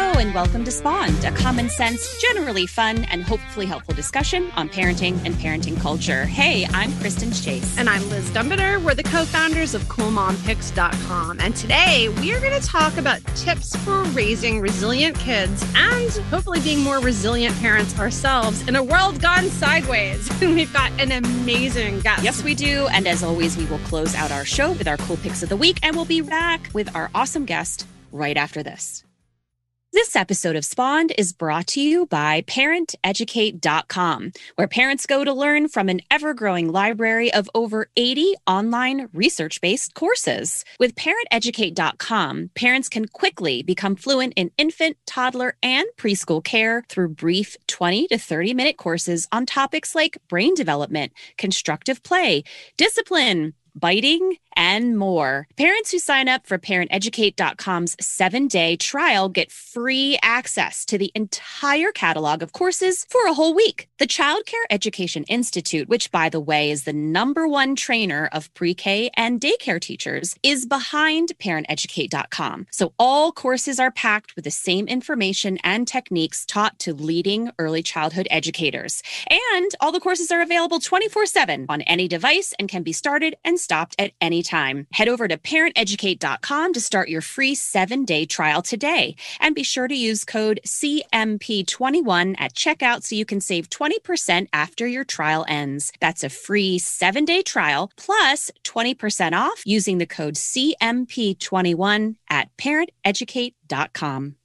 Hello, and welcome to Spawned, a common sense, generally fun, and hopefully helpful discussion on parenting and parenting culture. Hey, I'm Kristen Chase. And I'm Liz Gumbinner. We're the co founders of CoolMomPicks.com. And today we are going to talk about tips for raising resilient kids and hopefully being more resilient parents ourselves in a world gone sideways. We've got an amazing guest. Yes, we do. And as always, we will close out our show with our cool picks of the week, and we'll be back with our awesome guest right after this. This episode of Spawned is brought to you by ParentEducate.com, where parents go to learn from an ever growing library of over 80 online research based courses. With ParentEducate.com, parents can quickly become fluent in infant, toddler, and preschool care through brief 20 to 30 minute courses on topics like brain development, constructive play, discipline, biting, and more. Parents who sign up for parenteducate.com's seven day trial get free access to the entire catalog of courses for a whole week. The Child Care Education Institute, which, by the way, is the number one trainer of pre K and daycare teachers, is behind parenteducate.com. So all courses are packed with the same information and techniques taught to leading early childhood educators. And all the courses are available 24 7 on any device and can be started and stopped at any time. Head over to parenteducate.com to start your free seven day trial today. And be sure to use code CMP21 at checkout so you can save 20% after your trial ends. That's a free seven day trial plus 20% off using the code CMP21 at parenteducate.com.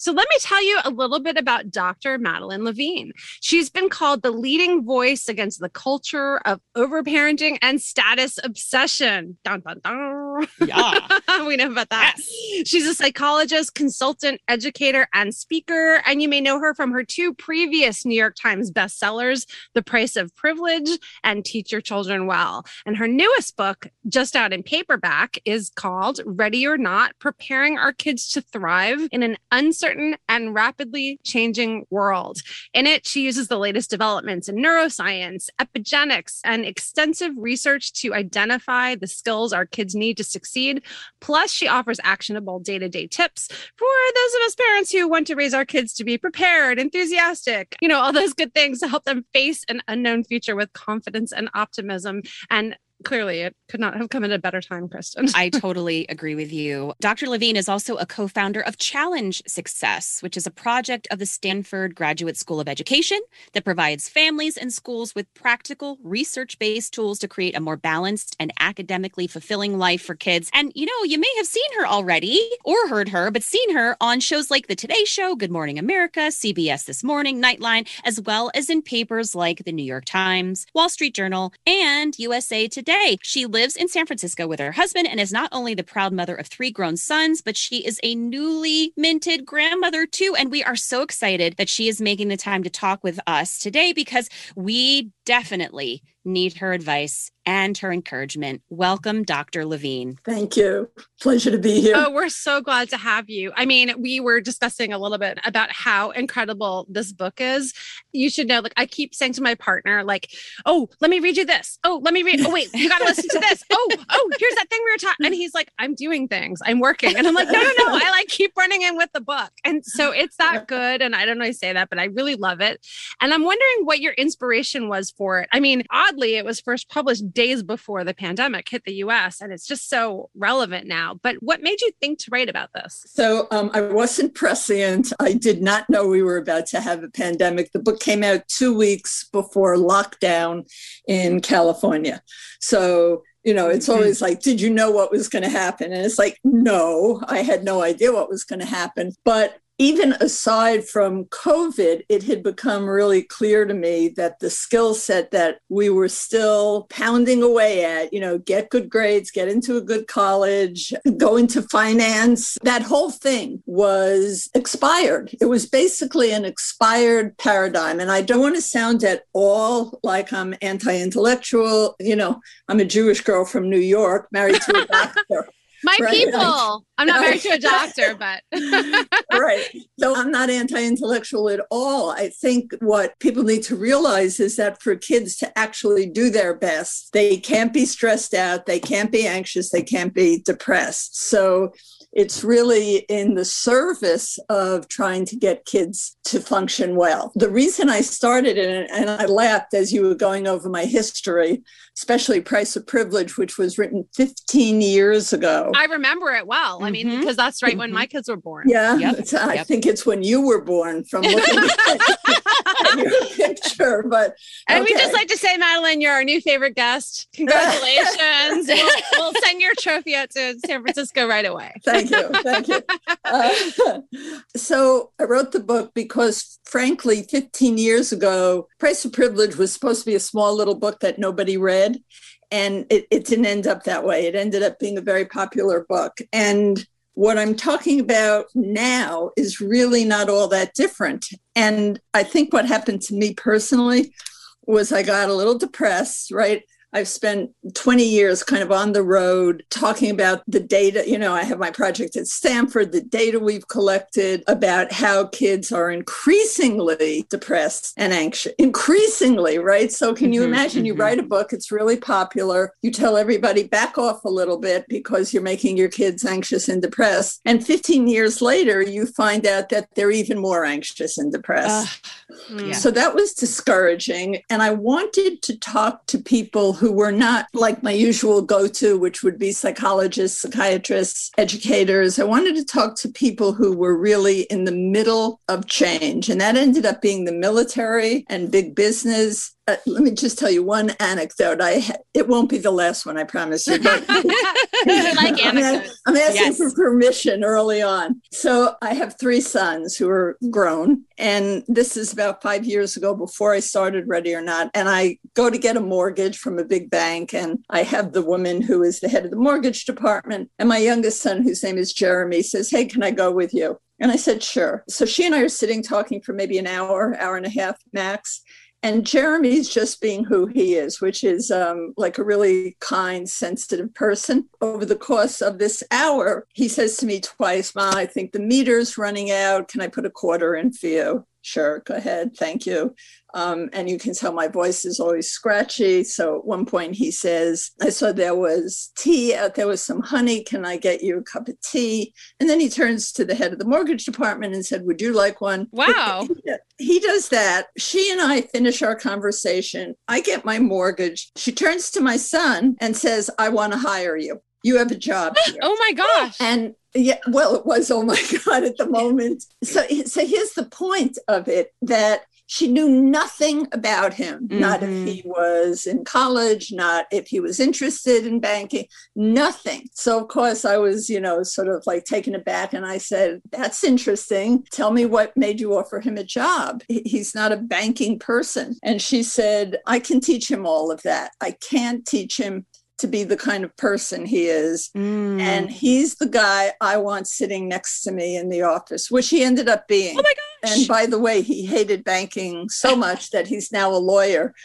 So let me tell you a little bit about Dr. Madeline Levine. She's been called the leading voice against the culture of overparenting and status obsession. Dun, dun, dun. Yeah. we know about that. Yes. She's a psychologist, consultant, educator, and speaker. And you may know her from her two previous New York Times bestsellers, The Price of Privilege and Teach Your Children Well. And her newest book, just out in paperback, is called Ready or Not Preparing Our Kids to Thrive in an Uncertain uncertain and rapidly changing world. In it, she uses the latest developments in neuroscience, epigenetics, and extensive research to identify the skills our kids need to succeed. Plus, she offers actionable day to day tips for those of us parents who want to raise our kids to be prepared, enthusiastic, you know, all those good things to help them face an unknown future with confidence and optimism. And clearly it could not have come at a better time, Kristen. I totally agree with you. Dr. Levine is also a co founder of Challenge Success, which is a project of the Stanford Graduate School of Education that provides families and schools with practical, research based tools to create a more balanced and academically fulfilling life for kids. And, you know, you may have seen her already or heard her, but seen her on shows like The Today Show, Good Morning America, CBS This Morning, Nightline, as well as in papers like The New York Times, Wall Street Journal, and USA Today today. She lives in San Francisco with her husband and is not only the proud mother of three grown sons, but she is a newly minted grandmother too. And we are so excited that she is making the time to talk with us today because we definitely need her advice and her encouragement. Welcome, Dr. Levine. Thank you. Pleasure to be here. Oh, we're so glad to have you. I mean, we were discussing a little bit about how incredible this book is. You should know, like, I keep saying to my partner, like, oh, let me read you this. Oh, let me read. Oh, wait, you got to listen to this. Oh, oh, here's that thing we were talking. And he's like, I'm doing things, I'm working. And I'm like, no, no, no. I like keep running in with the book. And so it's that good. And I don't know I say that, but I really love it. And I'm wondering what your inspiration was for it. I mean, oddly, it was first published days before the pandemic hit the US, and it's just so relevant now. But what made you think to write about this? So um, I wasn't prescient. I did not know we were about to have a pandemic. The book came out two weeks before lockdown in California. So you know, it's mm-hmm. always like, did you know what was going to happen? And it's like, no, I had no idea what was going to happen. But even aside from COVID, it had become really clear to me that the skill set that we were still pounding away at, you know, get good grades, get into a good college, go into finance, that whole thing was expired. It was basically an expired paradigm. And I don't want to sound at all like I'm anti intellectual. You know, I'm a Jewish girl from New York, married to a doctor. My Right. people. I'm not married to a doctor, but right. So I'm not anti intellectual at all. I think what people need to realize is that for kids to actually do their best, they can't be stressed out, they can't be anxious, they can't be depressed. So it's really in the service of trying to get kids to function well. The reason I started it, and I laughed as you were going over my history, especially Price of Privilege, which was written 15 years ago. I remember it well. I mean, because that's right when Mhm. my kids were born. Yeah, Yep, I yep. think it's when you were born from looking at your picture. But And we just like to say, Madeline, you're our new favorite guest. Congratulations. we'll, we'll send your trophy out to San Francisco right away. thank you, thank you. Uh, so I wrote the book because, frankly, 15 years ago, Price of Privilege was supposed to be a small little book that nobody read, and it, it didn't end up that way. It ended up being a very popular book, and what I'm talking about now is really not all that different. And I think what happened to me personally was I got a little depressed, right? I've spent 20 years kind of on the road talking about the data. You know, I have my project at Stanford, the data we've collected about how kids are increasingly depressed and anxious. Increasingly, right? So, can you Mhm, imagine you mhm. write a book, it's really popular. You tell everybody back off a little bit because you're making your kids anxious and depressed. And 15 years later, you find out that they're even more anxious and depressed. Mm. Yeah. So that was discouraging. And I wanted to talk to people who were not like my usual go to, which would be psychologists, psychiatrists, educators. I wanted to talk to people who were really in the middle of change. And that ended up being the military and big business. Uh, let me just tell you one anecdote. I ha- it won't be the last one, I promise you. But I like I'm a- anecdotes. I'm asking Yes. for permission early on. So I have three sons who are grown. And this is about five years ago before I started Ready or Not. And I go to get a mortgage from a big bank. And I have the woman who is the head of the mortgage department. And my youngest son, whose name is Jeremy, says, Hey, can I go with you? And I said, Sure. So she and I are sitting talking for maybe an hour, hour and a half max. And Jeremy's just being who he is, which is um, like a really kind, sensitive person. Over the course of this hour, he says to me twice, Ma, I think the meter's running out. Can I put a quarter in for you? Sure, go ahead. Thank you. Um, and you can tell my voice is always scratchy. So at one point he says, I saw there was tea out there was some honey. Can I get you a cup of tea? And then he turns to the head of the mortgage department and said, Would you like one? Wow. he does that. She and I finish our conversation. I get my mortgage. She turns to my son and says, I want to hire you. You have a job here. Oh my gosh. And yeah, well, it was, oh my God, at the moment. So, so here's the point of it that she knew nothing about him, not if he mm-hmm. was in college, not if he was interested in banking, nothing. So, of course, I was, you know, sort of like taken aback. And I said, That's interesting. Tell me what made you offer him a job. He's not a banking person. And she said, I can teach him all of that. I can't teach him to be the kind of person he is. Mm. And he's the guy I want sitting next to me in the office, which he ended up being. oh my gosh. And by the way, he hated banking so much that he's now a lawyer.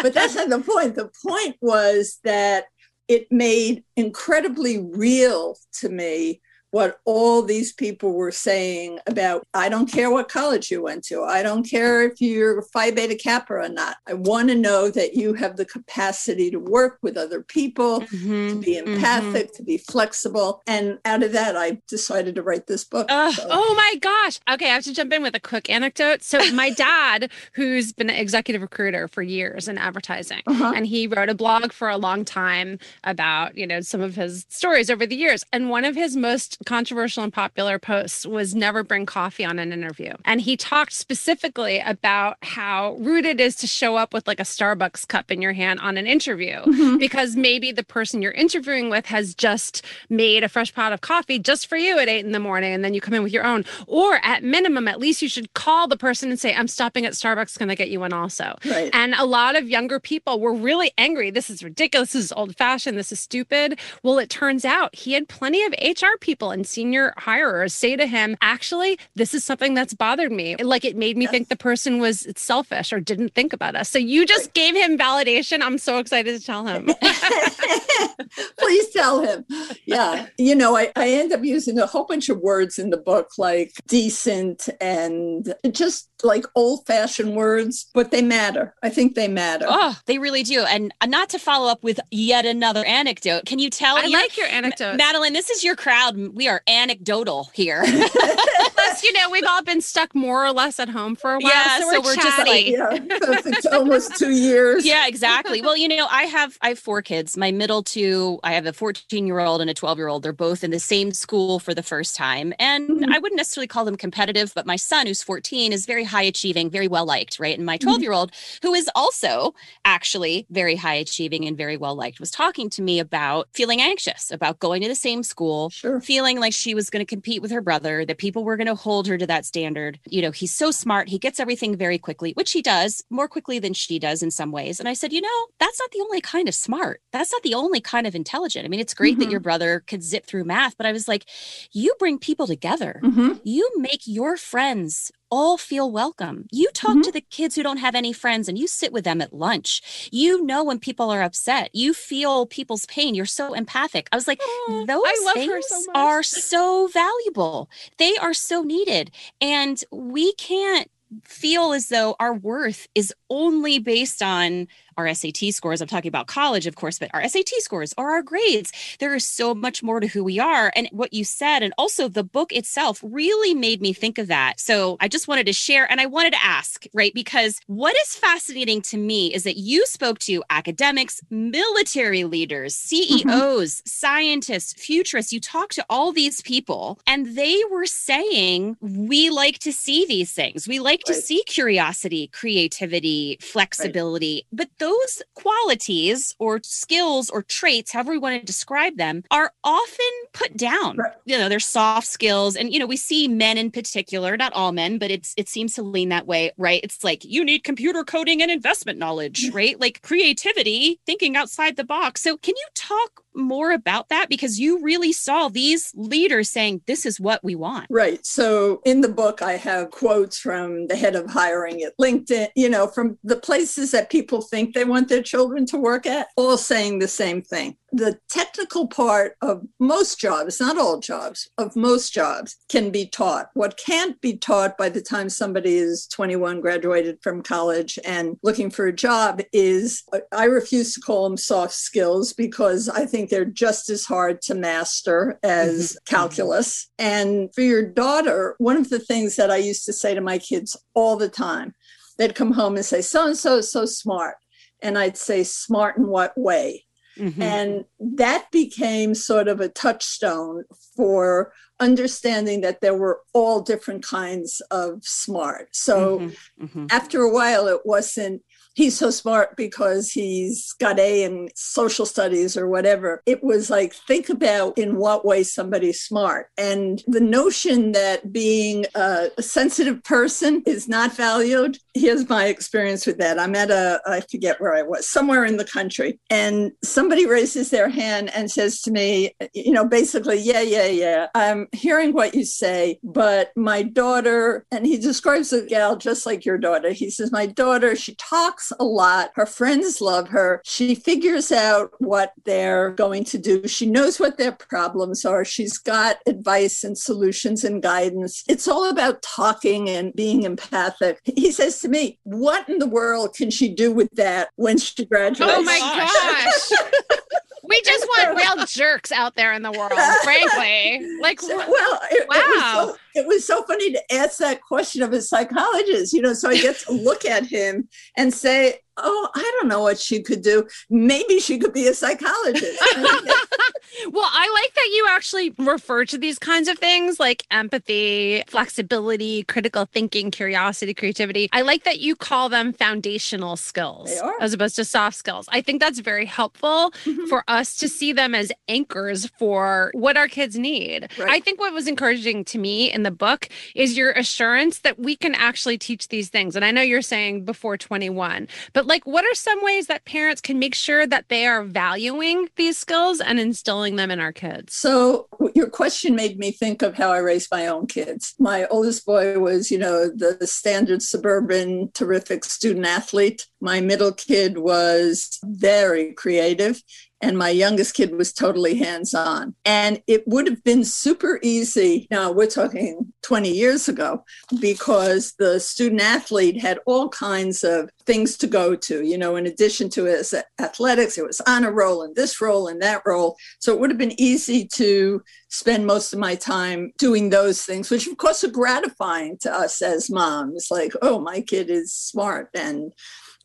But that's not the point. The point was that it made incredibly real to me what all these people were saying about I don't care what college you went to. I don't care if you're Phi Beta Kappa or not. I want to know that you have the capacity to work with other people, Mhm, to be mhm. empathic, to be flexible. And out of that, I decided to write this book. Ugh. So- Oh my gosh. Okay, I have to jump in with a quick anecdote. So, my dad, who's been an executive recruiter for years in advertising, Uh-huh. and he wrote a blog for a long time about, you know, some of his stories over the years. And one of his most controversial and popular posts was never bring coffee on an interview. And he talked specifically about how rude it is to show up with like a Starbucks cup in your hand on an interview Mhm. because maybe the person you're interviewing with has just made a fresh pot of coffee just for you at eight in the morning and then you come in with your own. Or at minimum at least you should call the person and say i'm stopping at starbucks. Can i get you one also? Right. and a lot of younger people were really angry. This is ridiculous. This is old fashioned this is stupid. Well it turns out he had plenty of hr people level and senior hirers say to him, actually, this is something that's bothered me. Like it made me yes. think the person was selfish or didn't think about us. So you just gave him validation. I'm so excited to tell him. Please tell him. Yeah. You know, I, I end up using a whole bunch of words in the book like decent and just like old fashioned words, but they matter. I think they matter. Oh, they really do. And uh, not to follow up with yet another anecdote, can you tell? Me? I like your anecdote. Madeline, this is your crowd. We are anecdotal here. Plus, you know, we've all been stuck more or less at home for a while. Yeah, so we're, so we're just like, yeah, it's almost two years. Yeah, exactly. Well, you know, I have I have four kids. My middle two, I have a 14 year old and a 12 year old. They're both in the same school for the first time. And mm-hmm. I wouldn't necessarily call them competitive, but my son, who's 14, is very high achieving, very well liked, right? And my 12 year old, who is also actually very high achieving and very well liked, was talking to me about feeling anxious about going to the same school, sure. feeling like she was going to compete with her brother, that people were going to hold her to that standard. You know, he's so smart, he gets everything very quickly, which he does more quickly than she does in some ways. And I said, you know, that's not the only kind of smart. That's not the only kind of intelligent. I mean, it's great mm-hmm. that your brother could zip through math, but I was like, you bring people together. Mm-hmm. You make your friends all feel welcome. You talk mm-hmm. to the kids who don't have any friends and you sit with them at lunch. You know when people are upset. You feel people's pain. You're so empathic. I was like, oh, those things so are so valuable. They are so needed. And we can't feel as though our worth is only based on our SAT scores. I'm talking about college, of course, but our SAT scores or our grades. There is so much more to who we are. And what you said, and also the book itself really made me think of that. So I just wanted to share and I wanted to ask, right? Because what is fascinating to me is that you spoke to academics, military leaders, CEOs, mm-hmm. scientists, futurists. You talked to all these people, and they were saying, we like to see these things. We like right. to see curiosity, creativity, flexibility. Right. But those those qualities or skills or traits, however we want to describe them, are often put down. Right. You know, they're soft skills. And, you know, we see men in particular, not all men, but it's it seems to lean that way, right? It's like you need computer coding and investment knowledge, right? Like creativity, thinking outside the box. So can you talk more about that? Because you really saw these leaders saying, this is what we want. Right. So in the book, I have quotes from the head of hiring at LinkedIn, you know, from the places that people think they want their children to work at, all saying the same thing the technical part of most jobs, not all jobs, of most jobs can be taught. What can't be taught by the time somebody is 21, graduated from college, and looking for a job is I refuse to call them soft skills because I think they're just as hard to master as mm-hmm. calculus. And for your daughter, one of the things that I used to say to my kids all the time, they'd come home and say, so and so is so smart. And I'd say, smart in what way? Mm-hmm. And that became sort of a touchstone for understanding that there were all different kinds of smart. So mm-hmm. Mm-hmm. after a while, it wasn't he's so smart because he's got A in social studies or whatever. It was like, think about in what way somebody's smart. And the notion that being a, sensitive person is not valued, here's my experience with that. I'm at a, I forget where I was, somewhere in the country. And somebody raises their hand and says to me, you know, basically, yeah, yeah, yeah, I'm hearing what you say, but my daughter, and he describes the gal just like your daughter. He says, my daughter, she talks a lot. Her friends love her. She figures out what they're going to do. She knows what their problems are. She's got advice and solutions and guidance. It's all about talking and being empathic. He says to me, What in the world can she do with that when she graduates? Oh my gosh. we just want real jerks out there in the world, frankly. Like, well, it, wow. It was, it was, so, funny to ask that question of a psychologist, you know. So I get to look at him and say, oh, I don't know what she could do. Maybe she could be a psychologist. well, I like that you actually refer to these kinds of things like empathy, flexibility, critical thinking, curiosity, creativity. I like that you call them foundational skills as opposed to soft skills. I think that's very helpful mm-hmm. for us to see them as anchors for what our kids need. Right. I think what was encouraging to me in the book is your assurance that we can actually teach these things. And I know you're saying before 21, but like what are some ways that parents can make sure that they are valuing these skills and instilling them in our kids so your question made me think of how I raised my own kids. My oldest boy was, you know, the standard suburban, terrific student athlete. My middle kid was very creative and my youngest kid was totally hands on. And it would have been super easy. Now, we're talking 20 years ago, because the student athlete had all kinds of things to go to. You know, in addition to his athletics, it was on a roll and this role and that role. So it would have been easy to spend most of my time doing those things, which of course are gratifying to us as moms. Like, oh, my kid is smart and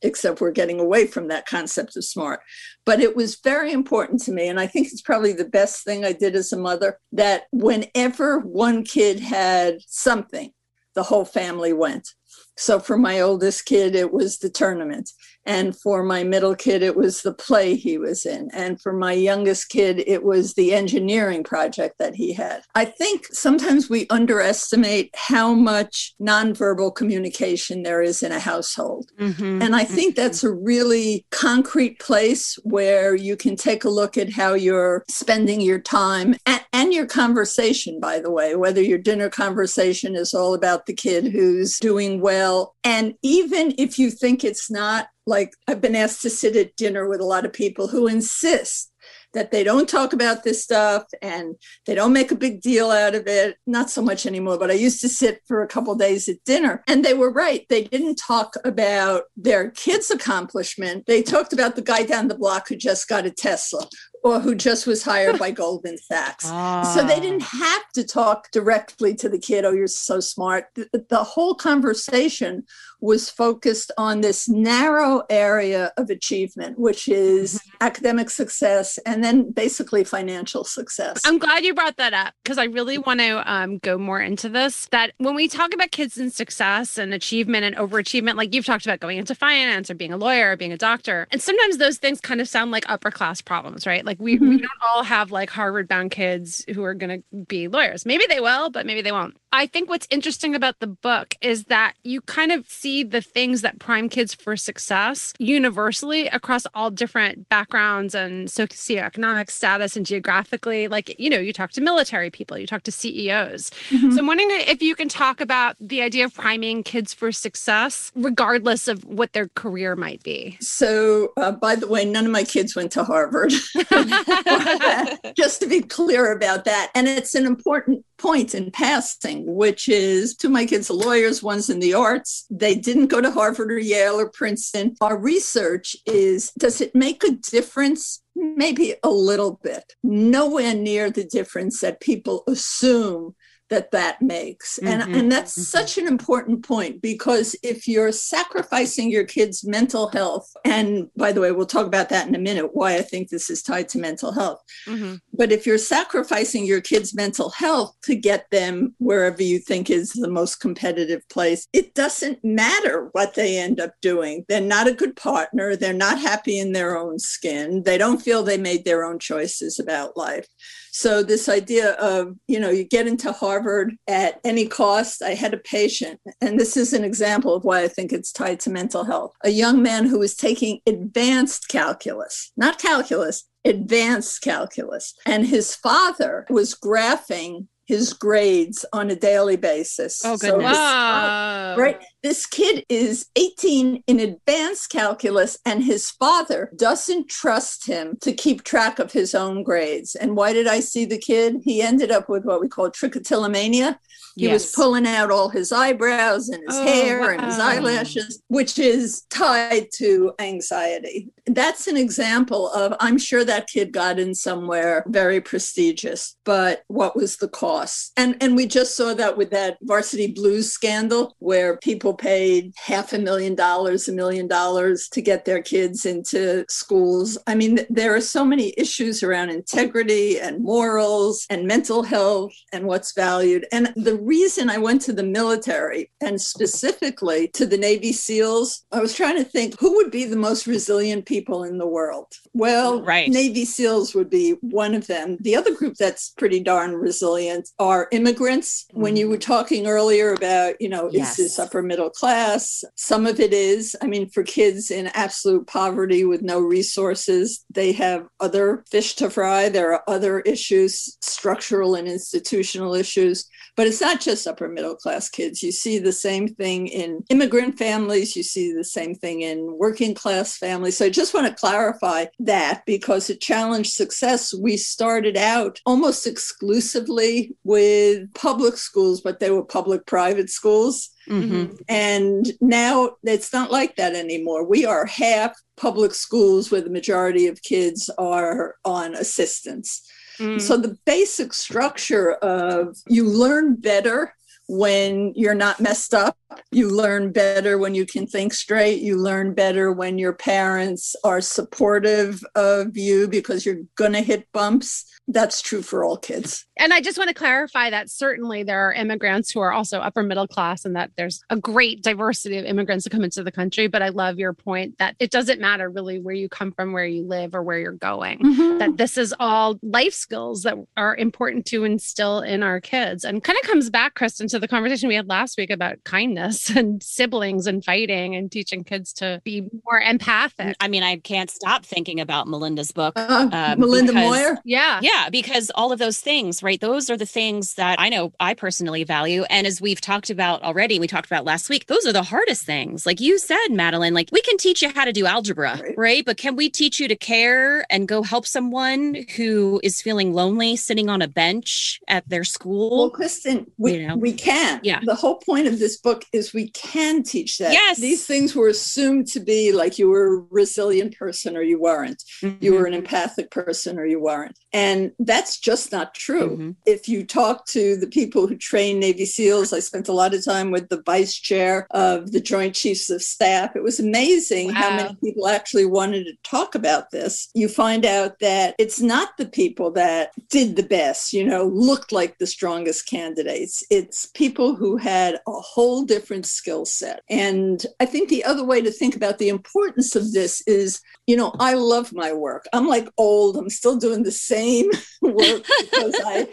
except we're getting away from that concept of smart. But it was very important to me. And I think it's probably the best thing I did as a mother that whenever one kid had something, the whole family went. So for my oldest kid, it was the tournament. And for my middle kid, it was the play he was in. And for my youngest kid, it was the engineering project that he had. I think sometimes we underestimate how much nonverbal communication there is in a household. Mm-hmm. And I think that's a really concrete place where you can take a look at how you're spending your time and, and your conversation, by the way, whether your dinner conversation is all about the kid who's doing well. And even if you think it's not, like I've been asked to sit at dinner with a lot of people who insist that they don't talk about this stuff and they don't make a big deal out of it. Not so much anymore, but I used to sit for a couple days at dinner and they were right. They didn't talk about their kids' accomplishment. They talked about the guy down the block who just got a Tesla or who just was hired by Goldman Sachs. Ah. So they didn't have to talk directly to the kid, oh, you're so smart. The, the, whole conversation was focused on this narrow area of achievement, which is mm-hmm. academic success and then basically financial success. I'm glad you brought that up because I really want to um, go more into this. That when we talk about kids and success and achievement and overachievement, like you've talked about going into finance or being a lawyer or being a doctor, and sometimes those things kind of sound like upper class problems, right? Like we, mm-hmm. we don't all have like Harvard bound kids who are going to be lawyers. Maybe they will, but maybe they won't. I think what's interesting about the book is that you kind of see the things that prime kids for success universally across all different backgrounds and socioeconomic status and geographically. Like, you know, you talk to military people, you talk to CEOs. Mm-hmm. So I'm wondering if you can talk about the idea of priming kids for success, regardless of what their career might be. So, uh, by the way, none of my kids went to Harvard. Just to be clear about that. And it's an important point in passing, which is two of my kids are lawyers, one's in the arts. They didn't go to Harvard or Yale or Princeton. Our research is does it make a difference? Maybe a little bit, nowhere near the difference that people assume that that makes and mm-hmm. and that's mm-hmm. such an important point because if you're sacrificing your kids mental health and by the way we'll talk about that in a minute why i think this is tied to mental health mm-hmm. but if you're sacrificing your kids mental health to get them wherever you think is the most competitive place it doesn't matter what they end up doing they're not a good partner they're not happy in their own skin they don't feel they made their own choices about life so this idea of, you know, you get into Harvard at any cost. I had a patient, and this is an example of why I think it's tied to mental health. A young man who was taking advanced calculus, not calculus, advanced calculus. And his father was graphing his grades on a daily basis. Oh, goodness. So wow. right. This kid is 18 in advanced calculus, and his father doesn't trust him to keep track of his own grades. And why did I see the kid? He ended up with what we call trichotillomania. He yes. was pulling out all his eyebrows and his oh, hair wow. and his eyelashes, which is tied to anxiety. That's an example of I'm sure that kid got in somewhere very prestigious, but what was the cost? And and we just saw that with that varsity blues scandal where people paid half a million dollars, a million dollars to get their kids into schools. I mean, there are so many issues around integrity and morals and mental health and what's valued. And the reason I went to the military and specifically to the Navy SEALs, I was trying to think who would be the most resilient people in the world. Well, right. Navy SEALs would be one of them. The other group that's pretty darn resilient are immigrants. Mm. When you were talking earlier about, you know, yes. is this upper middle middle class. Some of it is, I mean, for kids in absolute poverty with no resources, they have other fish to fry. There are other issues, structural and institutional issues. But it's not just upper middle class kids. You see the same thing in immigrant families, you see the same thing in working class families. So I just want to clarify that because at Challenge Success, we started out almost exclusively with public schools, but they were public private schools. Mm-hmm. And now it's not like that anymore. We are half public schools where the majority of kids are on assistance. Mm. So the basic structure of you learn better when you're not messed up. You learn better when you can think straight. You learn better when your parents are supportive of you because you're going to hit bumps that's true for all kids. And I just want to clarify that certainly there are immigrants who are also upper middle class and that there's a great diversity of immigrants that come into the country. But I love your point that it doesn't matter really where you come from, where you live, or where you're going, mm-hmm. that this is all life skills that are important to instill in our kids. And kind of comes back, Kristen, to the conversation we had last week about kindness and siblings and fighting and teaching kids to be more empathic. I mean, I can't stop thinking about Melinda's book. Uh, um, Melinda because, Moyer? Yeah. Yeah yeah, because all of those things, right? Those are the things that I know I personally value. And as we've talked about already, we talked about last week, those are the hardest things. Like you said, Madeline, like we can teach you how to do algebra, right? right? But can we teach you to care and go help someone who is feeling lonely sitting on a bench at their school? Well, Kristen, we, you know? we can. Yeah. The whole point of this book is we can teach that. Yes. These things were assumed to be like you were a resilient person or you weren't. Mm-hmm. You were an empathic person or you weren't. And that's just not true. Mm-hmm. If you talk to the people who train Navy SEALs, I spent a lot of time with the vice chair of the Joint Chiefs of Staff. It was amazing wow. how many people actually wanted to talk about this. You find out that it's not the people that did the best, you know, looked like the strongest candidates. It's people who had a whole different skill set. And I think the other way to think about the importance of this is, you know, I love my work. I'm like old, I'm still doing the same work because I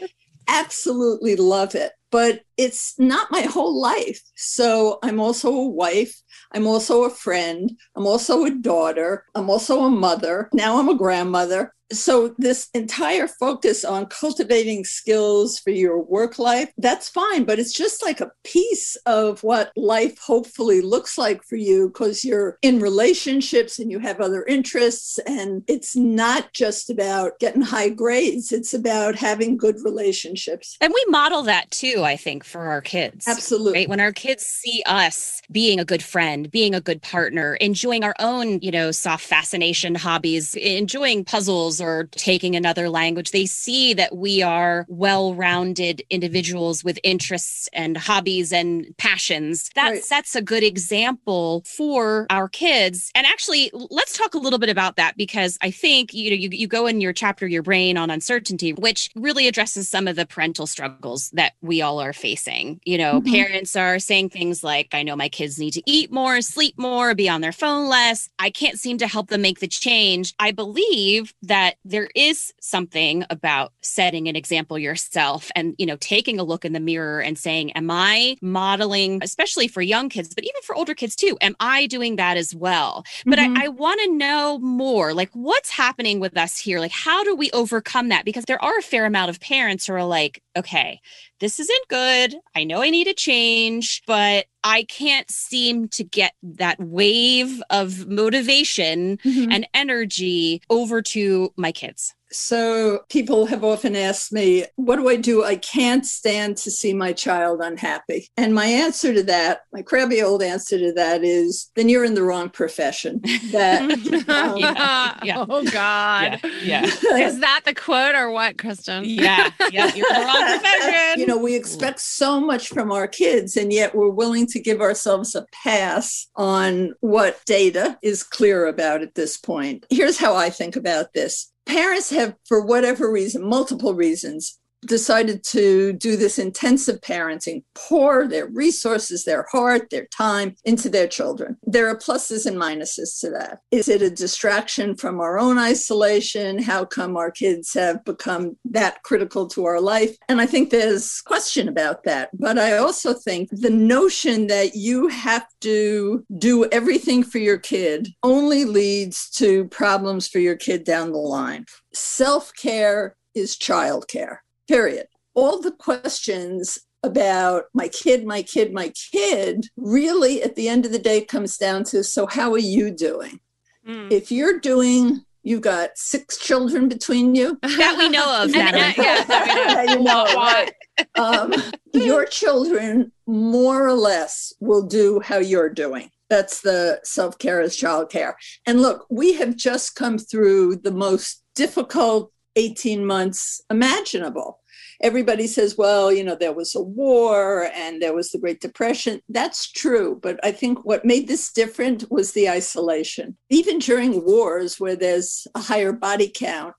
absolutely love it. But it's not my whole life. So I'm also a wife. I'm also a friend. I'm also a daughter. I'm also a mother. Now I'm a grandmother so this entire focus on cultivating skills for your work life that's fine but it's just like a piece of what life hopefully looks like for you because you're in relationships and you have other interests and it's not just about getting high grades it's about having good relationships. And we model that too i think for our kids absolutely right? When our kids see us being a good friend being a good partner enjoying our own you know soft fascination hobbies enjoying puzzles or taking another language. They see that we are well rounded individuals with interests and hobbies and passions. That right. sets a good example for our kids. And actually, let's talk a little bit about that because I think you know you, you go in your chapter, your brain on uncertainty, which really addresses some of the parental struggles that we all are facing. You know, mm-hmm. parents are saying things like, I know my kids need to eat more, sleep more, be on their phone less. I can't seem to help them make the change. I believe that that there is something about setting an example yourself and you know taking a look in the mirror and saying am i modeling especially for young kids but even for older kids too am i doing that as well but mm-hmm. i, I want to know more like what's happening with us here like how do we overcome that because there are a fair amount of parents who are like okay this isn't good. I know I need a change, but I can't seem to get that wave of motivation mm-hmm. and energy over to my kids. So people have often asked me, what do I do? I can't stand to see my child unhappy. And my answer to that, my crabby old answer to that is, then you're in the wrong profession. That um, yeah, yeah. Oh God. Yeah, yeah. Is that the quote or what, Kristen? Yeah. Yeah. You're in the wrong profession. You know, we expect so much from our kids, and yet we're willing to give ourselves a pass on what data is clear about at this point. Here's how I think about this parents have, for whatever reason, multiple reasons, decided to do this intensive parenting, pour their resources, their heart, their time into their children. There are pluses and minuses to that. Is it a distraction from our own isolation? How come our kids have become that critical to our life? And I think there's question about that. But I also think the notion that you have to do everything for your kid only leads to problems for your kid down the line. Self care is childcare period. All the questions about my kid, my kid, my kid really at the end of the day comes down to so, how are you doing? Mm. If you're doing You've got six children between you. That we know of. yeah, that you know right? um, your children more or less will do how you're doing. That's the self care as child care. And look, we have just come through the most difficult 18 months imaginable everybody says, well, you know, there was a war and there was the Great Depression. That's true. But I think what made this different was the isolation. Even during wars where there's a higher body count,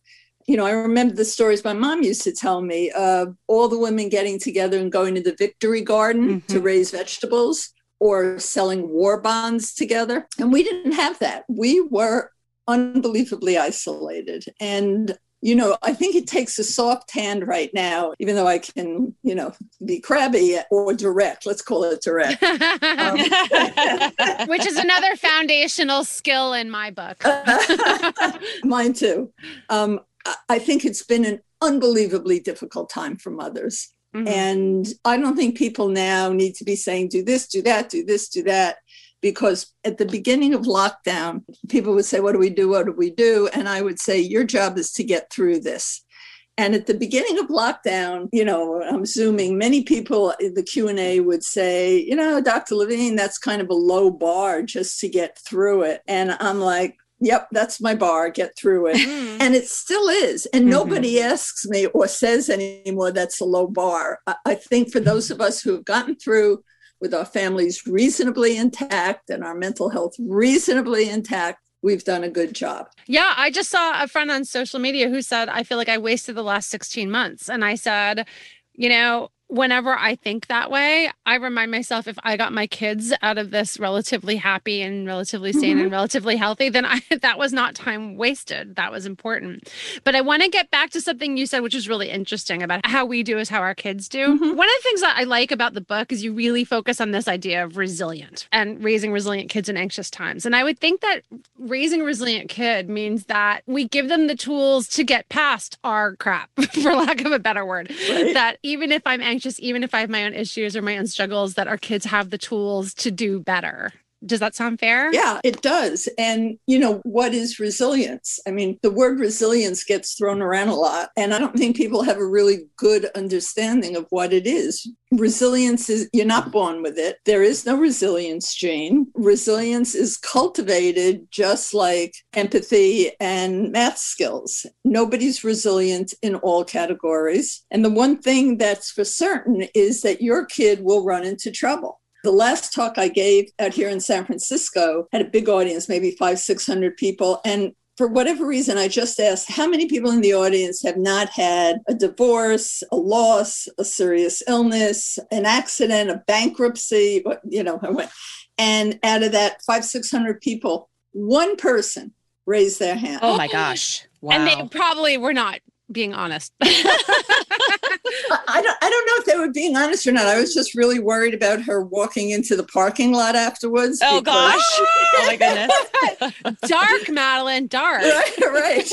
you know, I remember the stories my mom used to tell me of all the women getting together and going to the Victory Garden mm-hmm. to raise vegetables or selling war bonds together. And we didn't have that. We were unbelievably isolated. And you know, I think it takes a soft hand right now, even though I can, you know, be crabby or direct. Let's call it direct. Um, Which is another foundational skill in my book. Mine too. Um, I think it's been an unbelievably difficult time for mothers. Mm-hmm. And I don't think people now need to be saying, do this, do that, do this, do that because at the beginning of lockdown, people would say, What do we do? What do we do? And I would say, Your job is to get through this. And at the beginning of lockdown, you know, I'm zooming, many people in the Q&A would say, you know, Dr. Levine, that's kind of a low bar just to get through it. And I'm like, yep, that's my bar, get through it. Mm. And it still is. And mm-hmm. nobody asks me or says anymore that's a low bar. I think for those of us who have gotten through with our families reasonably intact and our mental health reasonably intact, we've done a good job. Yeah, I just saw a friend on social media who said, I feel like I wasted the last 16 months. And I said, you know, whenever I think that way, I remind myself if I got my kids out of this relatively happy and relatively sane mm-hmm. and relatively healthy, then I that was not time wasted. That was important. But I want to get back to something you said, which is really interesting about how we do is how our kids do. Mm-hmm. One of the things that I like about the book is you really focus on this idea of resilient and raising resilient kids in anxious times. And I would think that raising a resilient kid means that we give them the tools to get past our crap, for lack of a better word. Right. That even if I'm anxious anxious, even if I have my own issues or my own struggles, that our kids have the tools to do better. Does that sound fair? Yeah, it does. And, you know, what is resilience? I mean, the word resilience gets thrown around a lot, and I don't think people have a really good understanding of what it is. Resilience is, you're not born with it. There is no resilience gene. Resilience is cultivated just like empathy and math skills. Nobody's resilient in all categories. And the one thing that's for certain is that your kid will run into trouble the last talk I gave out here in San Francisco had a big audience, maybe five, 600 people. And for whatever reason, I just asked how many people in the audience have not had a divorce, a loss, a serious illness, an accident, a bankruptcy, you know, I went. and out of that five, 600 people, one person raised their hand. Oh my gosh. Wow. And they probably were not being honest. I don't I don't know if they were being honest or not. I was just really worried about her walking into the parking lot afterwards. Oh gosh. oh my goodness. dark, Madeline, dark. Right, right.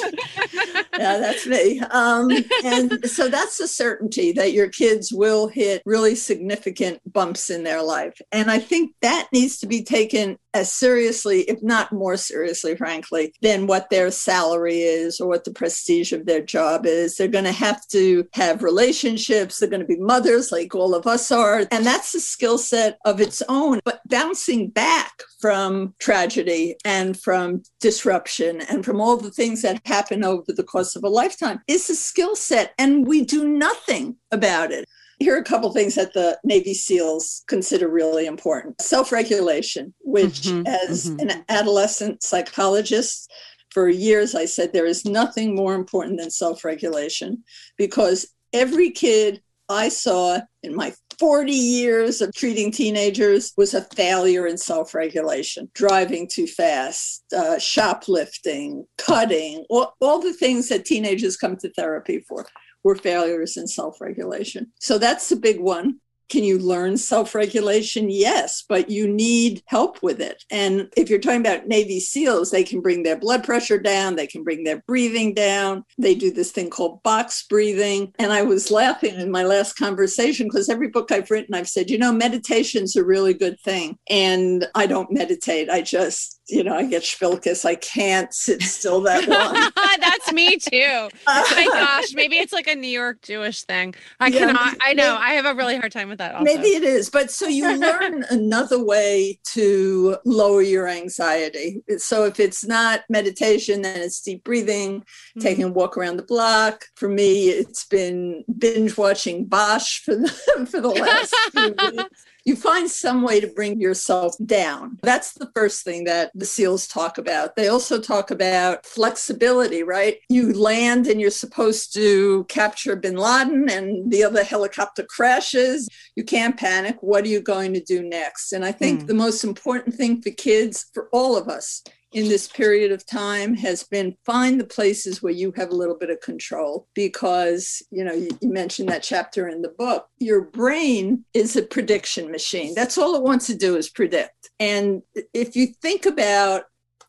yeah, that's me. Um, and so that's the certainty that your kids will hit really significant bumps in their life. And I think that needs to be taken as seriously, if not more seriously, frankly, than what their salary is or what the prestige of their job is. They're going to have to have relationships. They're going to be mothers like all of us are. And that's a skill set of its own. But bouncing back from tragedy and from disruption and from all the things that happen over the course of a lifetime is a skill set. And we do nothing about it. Here are a couple things that the Navy SEALs consider really important. Self regulation, which, mm-hmm, as mm-hmm. an adolescent psychologist, for years I said there is nothing more important than self regulation because every kid I saw in my 40 years of treating teenagers was a failure in self regulation, driving too fast, uh, shoplifting, cutting, all, all the things that teenagers come to therapy for were failures in self regulation. So that's the big one. Can you learn self regulation? Yes, but you need help with it. And if you're talking about Navy SEALs, they can bring their blood pressure down, they can bring their breathing down. They do this thing called box breathing. And I was laughing in my last conversation because every book I've written, I've said, you know, meditation's a really good thing. And I don't meditate, I just you know, I get schvilkes. I can't sit still that long. That's me too. Oh my gosh, maybe it's like a New York Jewish thing. I yeah, cannot. I know. I have a really hard time with that. Also. Maybe it is, but so you learn another way to lower your anxiety. So if it's not meditation, then it's deep breathing, mm-hmm. taking a walk around the block. For me, it's been binge watching Bosch for the for the last few weeks you find some way to bring yourself down. That's the first thing that the SEALs talk about. They also talk about flexibility, right? You land and you're supposed to capture bin Laden, and the other helicopter crashes. You can't panic. What are you going to do next? And I think mm. the most important thing for kids, for all of us, in this period of time has been find the places where you have a little bit of control because you know you, mentioned that chapter in the book. Your brain is a prediction machine. That's all it wants to do is predict. And if you think about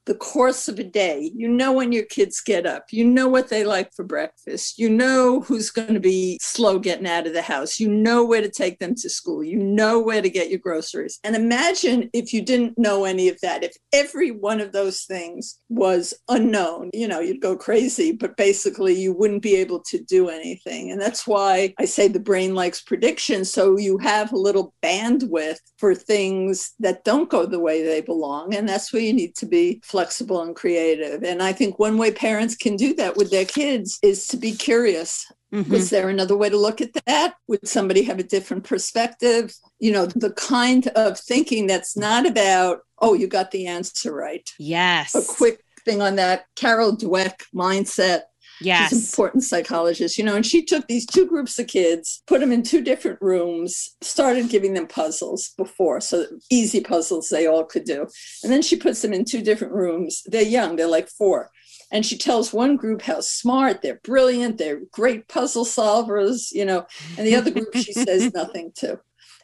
the course of a day. You know when your kids get up, you know what they like for breakfast, you know who's going to be slow getting out of the house, you know where to take them to school, you know where to get your groceries. And imagine if you didn't know any of that, if every one of those things was unknown, you know, you'd go crazy, but basically you wouldn't be able to do anything. And that's why I say the brain likes prediction. So you have a little bandwidth for things that don't go the way they belong. And that's where you need to be flexible and creative. And I think one way parents can do that with their kids is to be curious. Mm-hmm. Was there another way to look at that? Would somebody have a different perspective? You know, the kind of thinking that's not about, oh, you got the answer right. Yes. A quick thing on that Carol Dweck mindset Yes. She's an important psychologist, you know, and she took these two groups of kids, put them in two different rooms, started giving them puzzles before, so easy puzzles they all could do. And then she puts them in two different rooms. They're young, they're like four. And she tells one group how smart, they're brilliant, they're great puzzle solvers, you know, and the other group she says nothing to.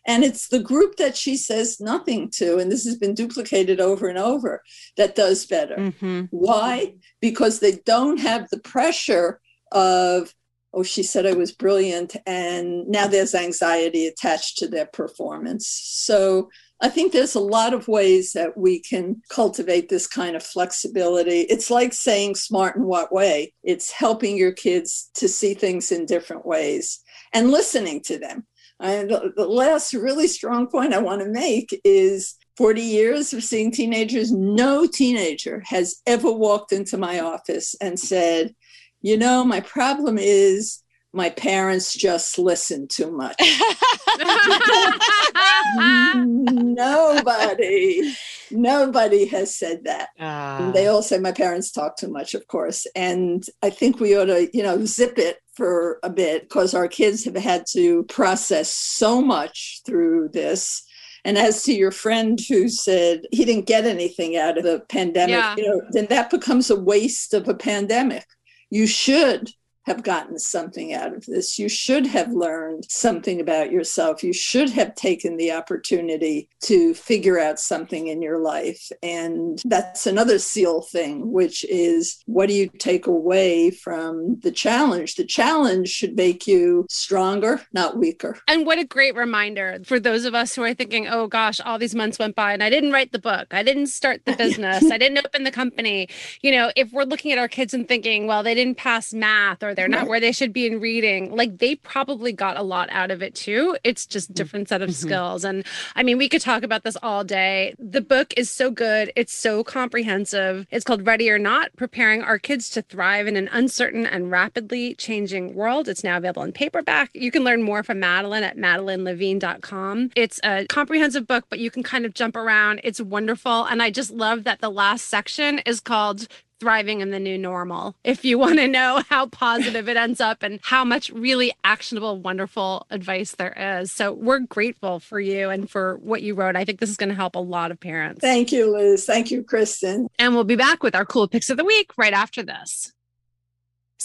And it's the group that she says nothing to, and this has been duplicated over and over, that does better. Mm-hmm. Why? Because they don't have the pressure of, oh, she said I was brilliant, and now there's anxiety attached to their performance. So I think there's a lot of ways that we can cultivate this kind of flexibility. It's like saying smart in what way? It's helping your kids to see things in different ways and listening to them. And the last really strong point I want to make is 40 years of seeing teenagers, no teenager has ever walked into my office and said, you know, my problem is my parents just listen too much. nobody, nobody has said that. Uh. They all say my parents talk too much, of course. And I think we ought to, you know, zip it for a bit because our kids have had to process so much through this. And as to your friend who said he didn't get anything out of the pandemic, yeah. you know, then that becomes a waste of a pandemic. You should have gotten something out of this. You should have learned something about yourself. You should have taken the opportunity to figure out something in your life. And that's another SEAL thing, which is what do you take away from the challenge? The challenge should make you stronger, not weaker. And what a great reminder for those of us who are thinking, oh gosh, all these months went by and I didn't write the book. I didn't start the business. I didn't open the company. You know, if we're looking at our kids and thinking, well, they didn't pass math or they're not where they should be in reading. Like they probably got a lot out of it too. It's just mm, different set of mm-hmm. skills. And i mean we could talk about this all day. The book is so good. It's so comprehensive. It's called ready or not preparing our kids to thrive in an uncertain and rapidly changing world. It's now available in paperback. You can learn more from madeline at madelinelevine.com it's a comprehensive book but you can kind of jump around. It's wonderful. And i just love that the last section is called thriving in the new normal. If you want to know how positive it ends up and how much really actionable, wonderful advice there is. So we're grateful for you and for what you wrote. I think this is going to help a lot of parents. Thank you, Liz. Thank you, Kristen. And we'll be back with our cool picks of the week right after this.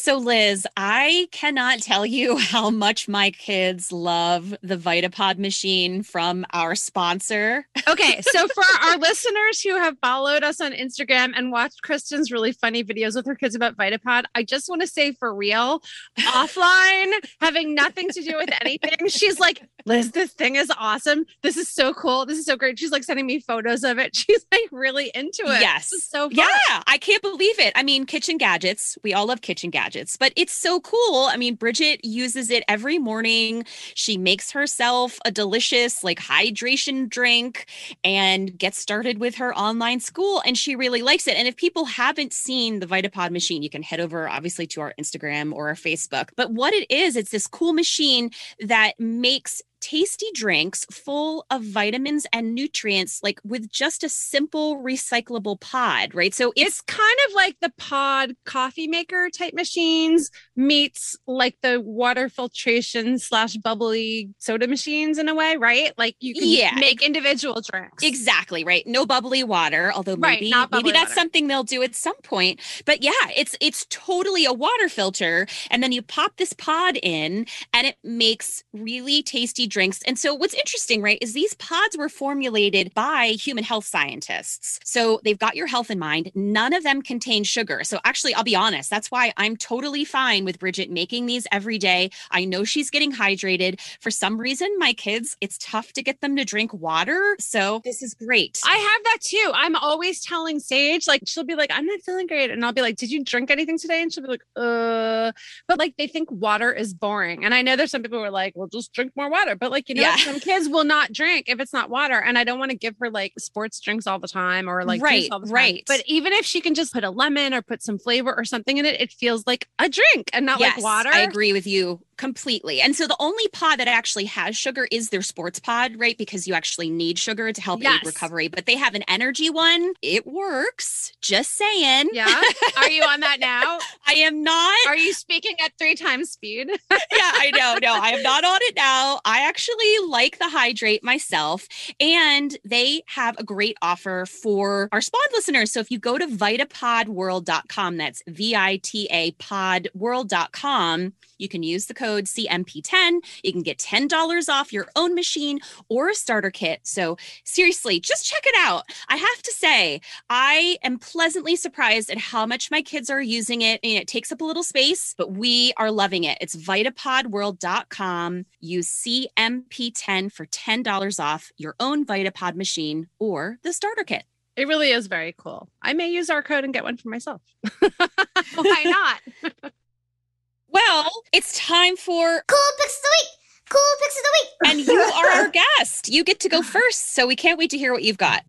So, Liz, I cannot tell you how much my kids love the Vitapod machine from our sponsor. Okay. So, for our listeners who have followed us on Instagram and watched Kristen's really funny videos with her kids about Vitapod, I just want to say for real, offline, having nothing to do with anything, she's like, Liz, this thing is awesome. This is so cool. This is so great. She's like sending me photos of it. She's like really into it. Yes. so fun. Yeah. I can't believe it. I mean, kitchen gadgets. We all love kitchen gadgets, but it's so cool. I mean, Bridget uses it every morning. She makes herself a delicious, like, hydration drink and gets started with her online school, and she really likes it. And if people haven't seen the Vitapod machine, you can head over, obviously, to our Instagram or our Facebook. But what it is, it's this cool machine that makes tasty drinks full of vitamins and nutrients, like with just a simple recyclable pod, right? So it's, It's kind of like the pod coffee maker type machines meets like the water filtration slash bubbly soda machines in a way, right? Like you can Yeah. make individual drinks. exactly right. No bubbly water, although Right, maybe not maybe that's water. something they'll do at some point. But yeah, it's it's totally a water filter, and then you pop this pod in, and it makes really tasty drinks. And so what's interesting, right, is these pods were formulated by human health scientists. So they've got your health in mind. None of them contain sugar. So actually, I'll be honest, that's why I'm totally fine with Bridget making these every day. I know she's getting hydrated. For some reason, my kids, it's tough to get them to drink water. So this is great. I have that too. I'm always telling Sage, like, she'll be like, I'm not feeling great. And I'll be like, Did you drink anything today? And she'll be like, Uh, but like, they think water is boring. And I know there's some people who are like, Well, just drink more water. But like, you know, Yeah. some kids will not drink if it's not water. And I don't want to give her like sports drinks all the time or like juice Right, all the time. right. But even if she can just put a lemon or put some flavor or something in it, it feels like a drink and not like water. I agree with you completely. And so the only pod that actually has sugar is their sports pod, right? Because you actually need sugar to help Yes. aid recovery. But they have an energy one. It works. Just saying. Yeah. Are you on that now? I am not. Are you speaking at three times speed? yeah, I know. No, I am not on it now. I actually like the hydrate myself. And they have a great offer for our Spawn listeners. So if you go to vitapodworld.com, that's V I T A podworld.com, you can use the code CMP10. You can get $10 off your own machine or a starter kit. So seriously, just check it out. I have to say, I am pleasantly surprised at how much my kids are using it. And it takes up a little space, but we are loving it. It's vitapodworld.com. Use CMP10 for $10 off your own Vitapod machine or the starter kit. It really is very cool. I may use our code and get one for myself. Why not? Well, it's time for, Cool picks of the week. Cool picks of the week. and you are our guest. You get to go first. So we can't wait to hear what you've got.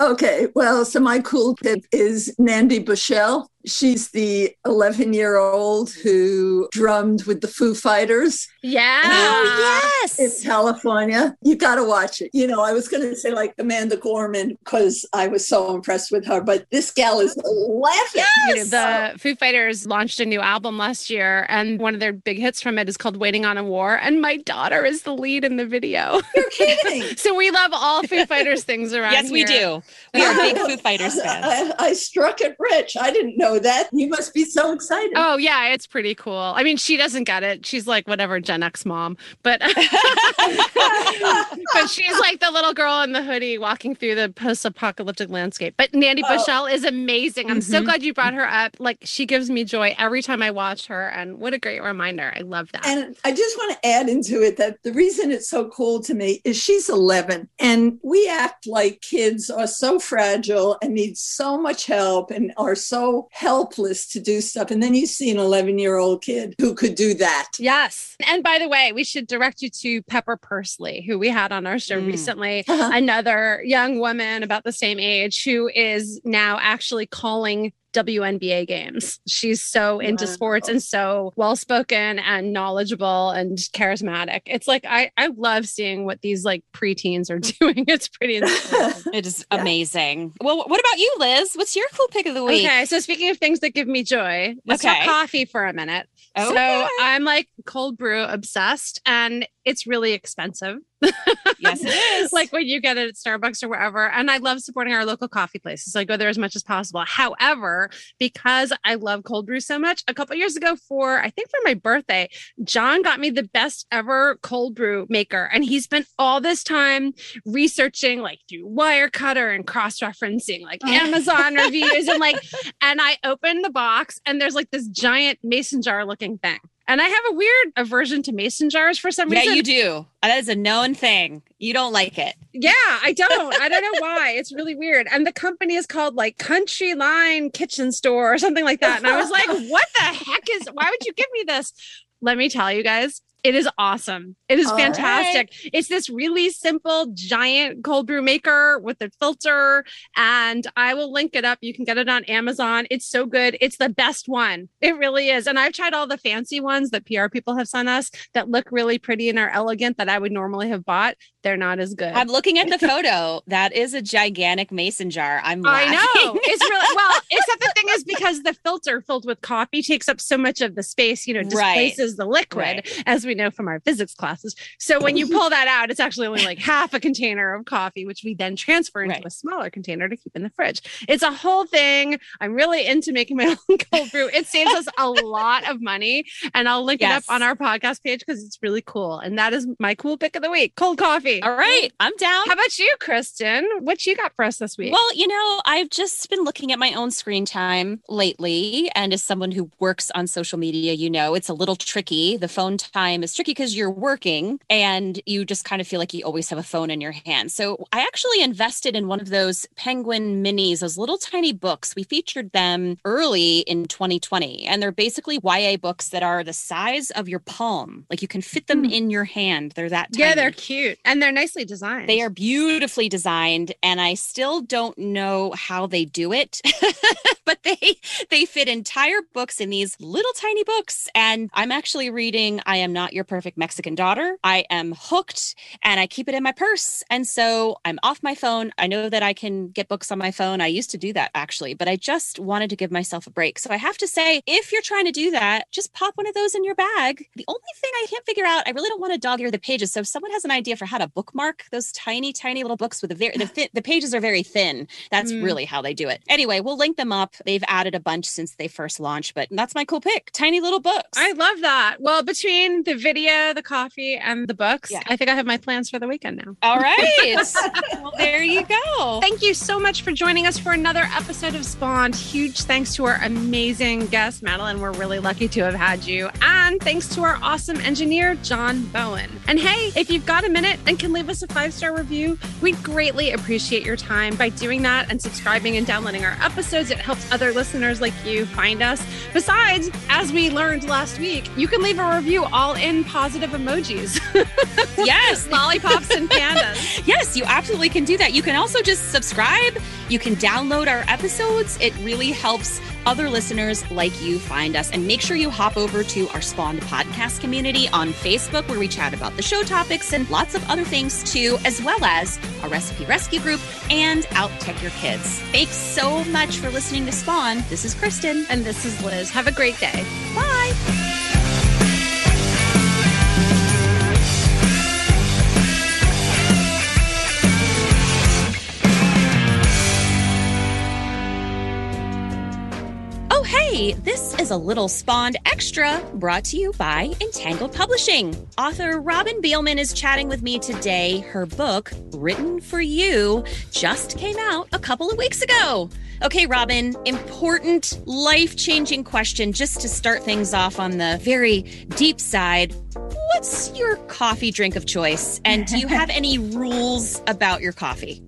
Okay, well, so my cool tip is Nandi Bushell. She's the 11 year old who drummed with the Foo Fighters Yeah. Oh, in yes. California. You got to watch it. You know, I was going to say like Amanda Gorman because I was so impressed with her, but this gal is 11. You know, the Foo Fighters launched a new album last year, and one of their big hits from it is called Waiting on a War. And my daughter is the lead in the video. You're kidding. so we love all Foo Fighters things around Yes, we do. We are big Foo Fighters fans. I, I struck it rich. I didn't know that. You must be so excited. Oh yeah, it's pretty cool. I mean, she doesn't get it. She's like whatever Gen X mom, but but she's like the little girl in the hoodie walking through the post-apocalyptic landscape. But Nandi Oh. Bushell is amazing. I'm so Mhm. glad you brought her up. Like she gives me joy every time I watch her, and what a great reminder. I love that. And I just want to add into it that the reason it's so cool to me is she's 11 and we act like kids are so fragile and need so much help and are so helpless to do stuff. And then you see an 11 year old kid who could do that. Yes. And by the way, we should direct you to Pepper Persley, who we had on our show Mm. recently. Uh-huh. Another young woman about the same age who is now actually calling WNBA games. She's so into Wow. sports and so well spoken and knowledgeable and charismatic. It's like I I love seeing what these like preteens are doing. It's pretty. It is Yeah. amazing. Well, what about you, Liz? What's your cool pick of the week? Okay, so speaking of things that give me joy, let's Okay. talk coffee for a minute. Okay. So I'm like cold brew obsessed, and it's really expensive. Yes, it is. like when you get it at Starbucks or wherever. And I love supporting our local coffee places. So I go there as much as possible. However, because I love cold brew so much, a couple years ago for I think for my birthday, John got me the best ever cold brew maker. And he spent all this time researching like through Wirecutter and cross-referencing like oh. Amazon reviews and like and I opened the box and there's like this giant mason jar looking thing. And I have a weird aversion to mason jars for some reason. yeah, you do. That is a known thing. You don't like it. Yeah, I don't. I don't know why. It's really weird. And the company is called like Country Line Kitchen Store or something like that. And I was like, what the heck is, why would you give me this? Let me tell you guys, it is awesome. It is All fantastic. It's this really simple giant cold brew maker with a filter. And I will link it up. You can get it on Amazon. It's so good. It's the best one. It really is. And I've tried all the fancy ones that PR people have sent us that look really pretty and are elegant that I would normally have bought. They're not as good. I'm looking at the photo. That is a gigantic mason jar. I'm I know. It's really well, except the thing is because the filter filled with coffee takes up so much of the space, you know, Right. displaces the liquid, Right. as we know from our physics classes. So when you pull that out, it's actually only like half a container of coffee, which we then transfer into Right. a smaller container to keep in the fridge. It's a whole thing. I'm really into making my own cold brew. It saves us a lot of money. And I'll link Yes. it up on our podcast page because it's really cool. And that is my cool pick of the week. Cold coffee. All right, I'm down. How about you, Kristen? What you got for us this week? Well, you know, I've just been looking at my own screen time lately. And as someone who works on social media, you know, it's a little tricky. The phone time is tricky because you're working and you just kind of feel like you always have a phone in your hand. So I actually invested in one of those Penguin minis, those little tiny books. We featured them early in 2020. And they're basically YA books that are the size of your palm. Like you can fit them Hmm. in your hand. They're that tiny. Yeah, they're cute and they're nicely designed. They are beautifully designed, and I still don't know how they do it, but they they fit entire books in these little tiny books. And I'm actually reading "I Am Not Your Perfect Mexican Daughter." I am hooked, and I keep it in my purse. And so I'm off my phone. I know that I can get books on my phone. I used to do that actually, but I just wanted to give myself a break. So I have to say, if you're trying to do that, just pop one of those in your bag. The only thing I can't figure out, I really don't want to dog ear the pages. So if someone has an idea for how to bookmark those tiny, tiny little books with a very the, thi- the pages are very thin. That's Mm. really how they do it. Anyway, we'll link them up. They've added a bunch since they first launched, but that's my cool pick. Tiny little books. I love that. Well, between the video, the coffee, and the books, Yeah. I think I have my plans for the weekend now. All right. well, there you go. Thank you so much for joining us for another episode of Spawned. Huge thanks to our amazing guest, Madeline. We're really lucky to have had you. And thanks to our awesome engineer, John Bowen. And hey, if you've got a minute and can leave us a five star review, we'd greatly appreciate your time by doing that and subscribing and downloading our episodes. It helps other listeners like you find us. Besides, as we learned last week, you can leave a review all in positive emojis, yes. lollipops, and pandas. Yes, you absolutely can do that. You can also just subscribe. You can download our episodes. It really helps other listeners like you find us. And make sure you hop over to our Spawned podcast community on Facebook, where we chat about the show topics and lots of other things too, as well as our recipe rescue group and Out Tech Your Kids. Thanks so much for listening to Spawn. This is Kristen. And this is Liz. Have a great day. Bye. Hey, this is a little Spawned Extra brought to you by Entangled Publishing. Author Robin Bielman is chatting with me today. Her book, Written for You, just came out a couple of weeks ago. Okay, Robin, important, life changing question just to start things off on the very deep side. What's your coffee drink of choice? And do you have any rules about your coffee?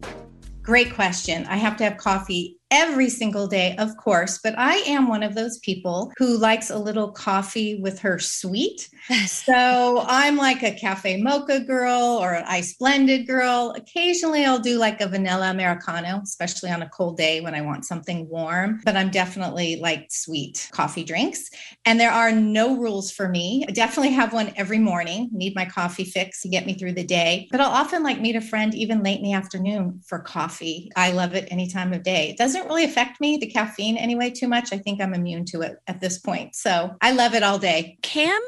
Great question. I have to have coffee every single day, of course, but I am one of those people who likes a little coffee with her sweet. so I'm like a cafe mocha girl or an ice blended girl. Occasionally I'll do like a vanilla Americano, especially on a cold day when I want something warm, but I'm definitely like sweet coffee drinks. And there are no rules for me. I definitely have one every morning, need my coffee fix to get me through the day, but I'll often like meet a friend even late in the afternoon for coffee. I love it any time of day. It doesn't really affect me, the caffeine anyway, too much. I think I'm immune to it at this point. So I love it all day. Cam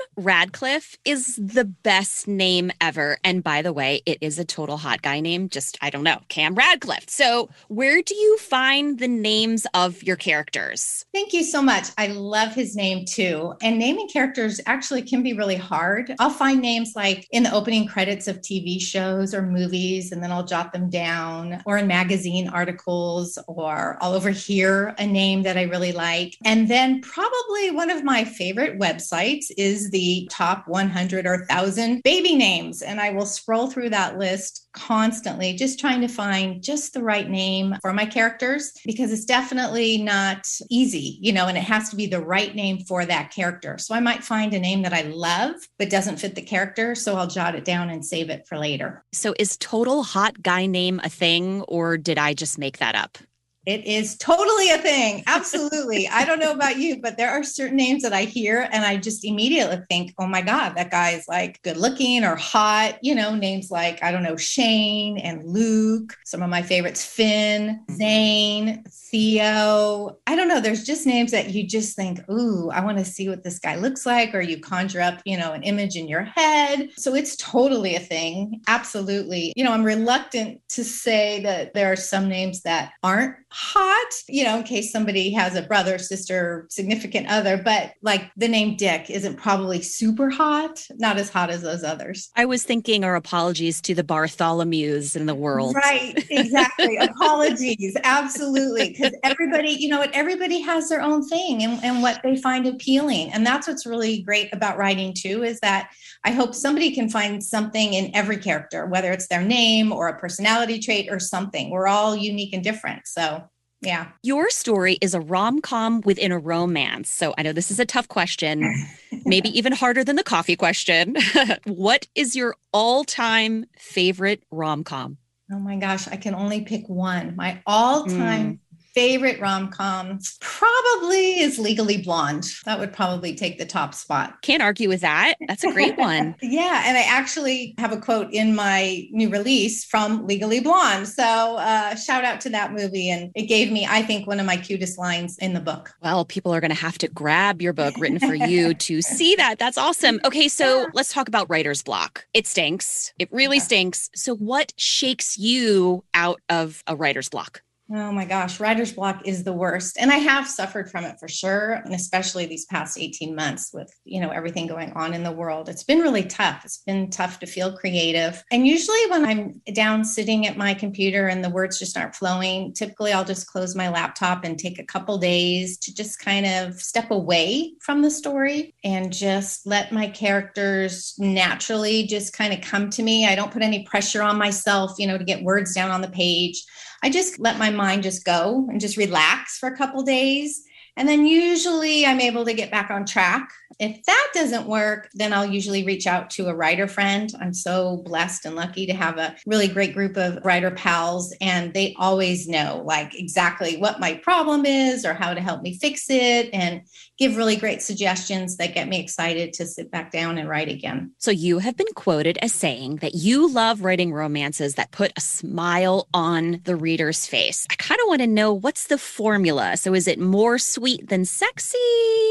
Radcliffe is the best name ever. And by the way, it is a total hot guy name. Just, I don't know, Cam Radcliffe. So where do you find the names of your characters? Thank you so much. I love his name too. And naming characters actually can be really hard. I'll find names like in the opening credits of TV shows or movies, and then I'll jot them down, or in magazine articles, or I'll overhear a name that I really like. And then probably one of my favorite websites is the top 100 or 1000 baby names. And I will scroll through that list constantly, just trying to find just the right name for my characters because it's definitely not easy, you know, and it has to be the right name for that character. So I might find a name that I love but doesn't fit the character. So I'll jot it down and save it for later. So is total hot guy name a thing or did I just make that up? It is totally a thing. Absolutely. I don't know about you, but there are certain names that I hear and I just immediately think, oh my God, that guy is like good looking or hot. You know, names like, I don't know, Shane and Luke. Some of my favorites, Finn, mm-hmm. Zane, Theo. I don't know. There's just names that you just think, ooh, I want to see what this guy looks like, or you conjure up, you know, an image in your head. So it's totally a thing. Absolutely. You know, I'm reluctant to say that there are some names that aren't hot, you know, in case somebody has a brother, sister, significant other, but like the name Dick isn't probably super hot, not as hot as those others. I was thinking our apologies to the Bartholomews in the world. Right, exactly. apologies. Absolutely. Because everybody, you know what, everybody has their own thing and, and what they find appealing. And that's what's really great about writing too, is that I hope somebody can find something in every character, whether it's their name or a personality trait or something. We're all unique and different. So yeah. Your story is a rom com within a romance. So I know this is a tough question, maybe even harder than the coffee question. what is your all time favorite rom com? Oh my gosh, I can only pick one. My all time mm favorite rom com probably is Legally Blonde. That would probably take the top spot. Can't argue with that. That's a great one. yeah. And I actually have a quote in my new release from Legally Blonde. So uh, shout out to that movie. And it gave me, I think, one of my cutest lines in the book. Well, people are going to have to grab your book written for you to see that. That's awesome. Okay. So let's talk about writer's block. It stinks. It really yeah. stinks. So, what shakes you out of a writer's block? Oh my gosh, writer's block is the worst. And I have suffered from it for sure. And especially these past 18 months with, you know, everything going on in the world. It's been really tough. It's been tough to feel creative. And usually when I'm down sitting at my computer and the words just aren't flowing, typically I'll just close my laptop and take a couple days to just kind of step away from the story and just let my characters naturally just kind of come to me. I don't put any pressure on myself, you know, to get words down on the page. I just let my mind just go and just relax for a couple days. And then usually I'm able to get back on track if that doesn't work, then I'll usually reach out to a writer friend. I'm so blessed and lucky to have a really great group of writer pals, and they always know like exactly what my problem is or how to help me fix it and give really great suggestions that get me excited to sit back down and write again. So, you have been quoted as saying that you love writing romances that put a smile on the reader's face. I kind of want to know what's the formula. So, is it more sweet than sexy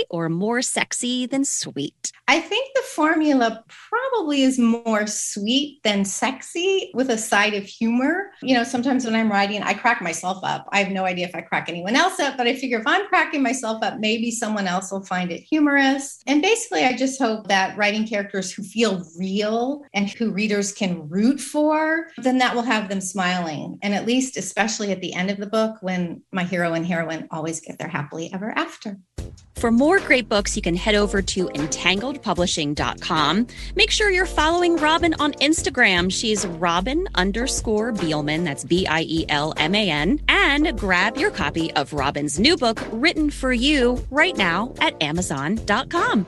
or more sexy than sweet? I think the formula probably is more sweet than sexy with a side of humor. You know, sometimes when I'm writing, I crack myself up. I have no idea if I crack anyone else up, but I figure if I'm cracking myself up, maybe someone else will find it humorous. And basically, I just hope that writing characters who feel real and who readers can root for, then that will have them smiling. And at least, especially at the end of the book, when my hero and heroine always get their happily ever after. For more great books, you can head over to entangledpublishing.com. Make sure you're following Robin on Instagram. She's Robin underscore Bielman. That's B I E L M A N. And grab your copy of Robin's new book, Written for You, right now at Amazon.com.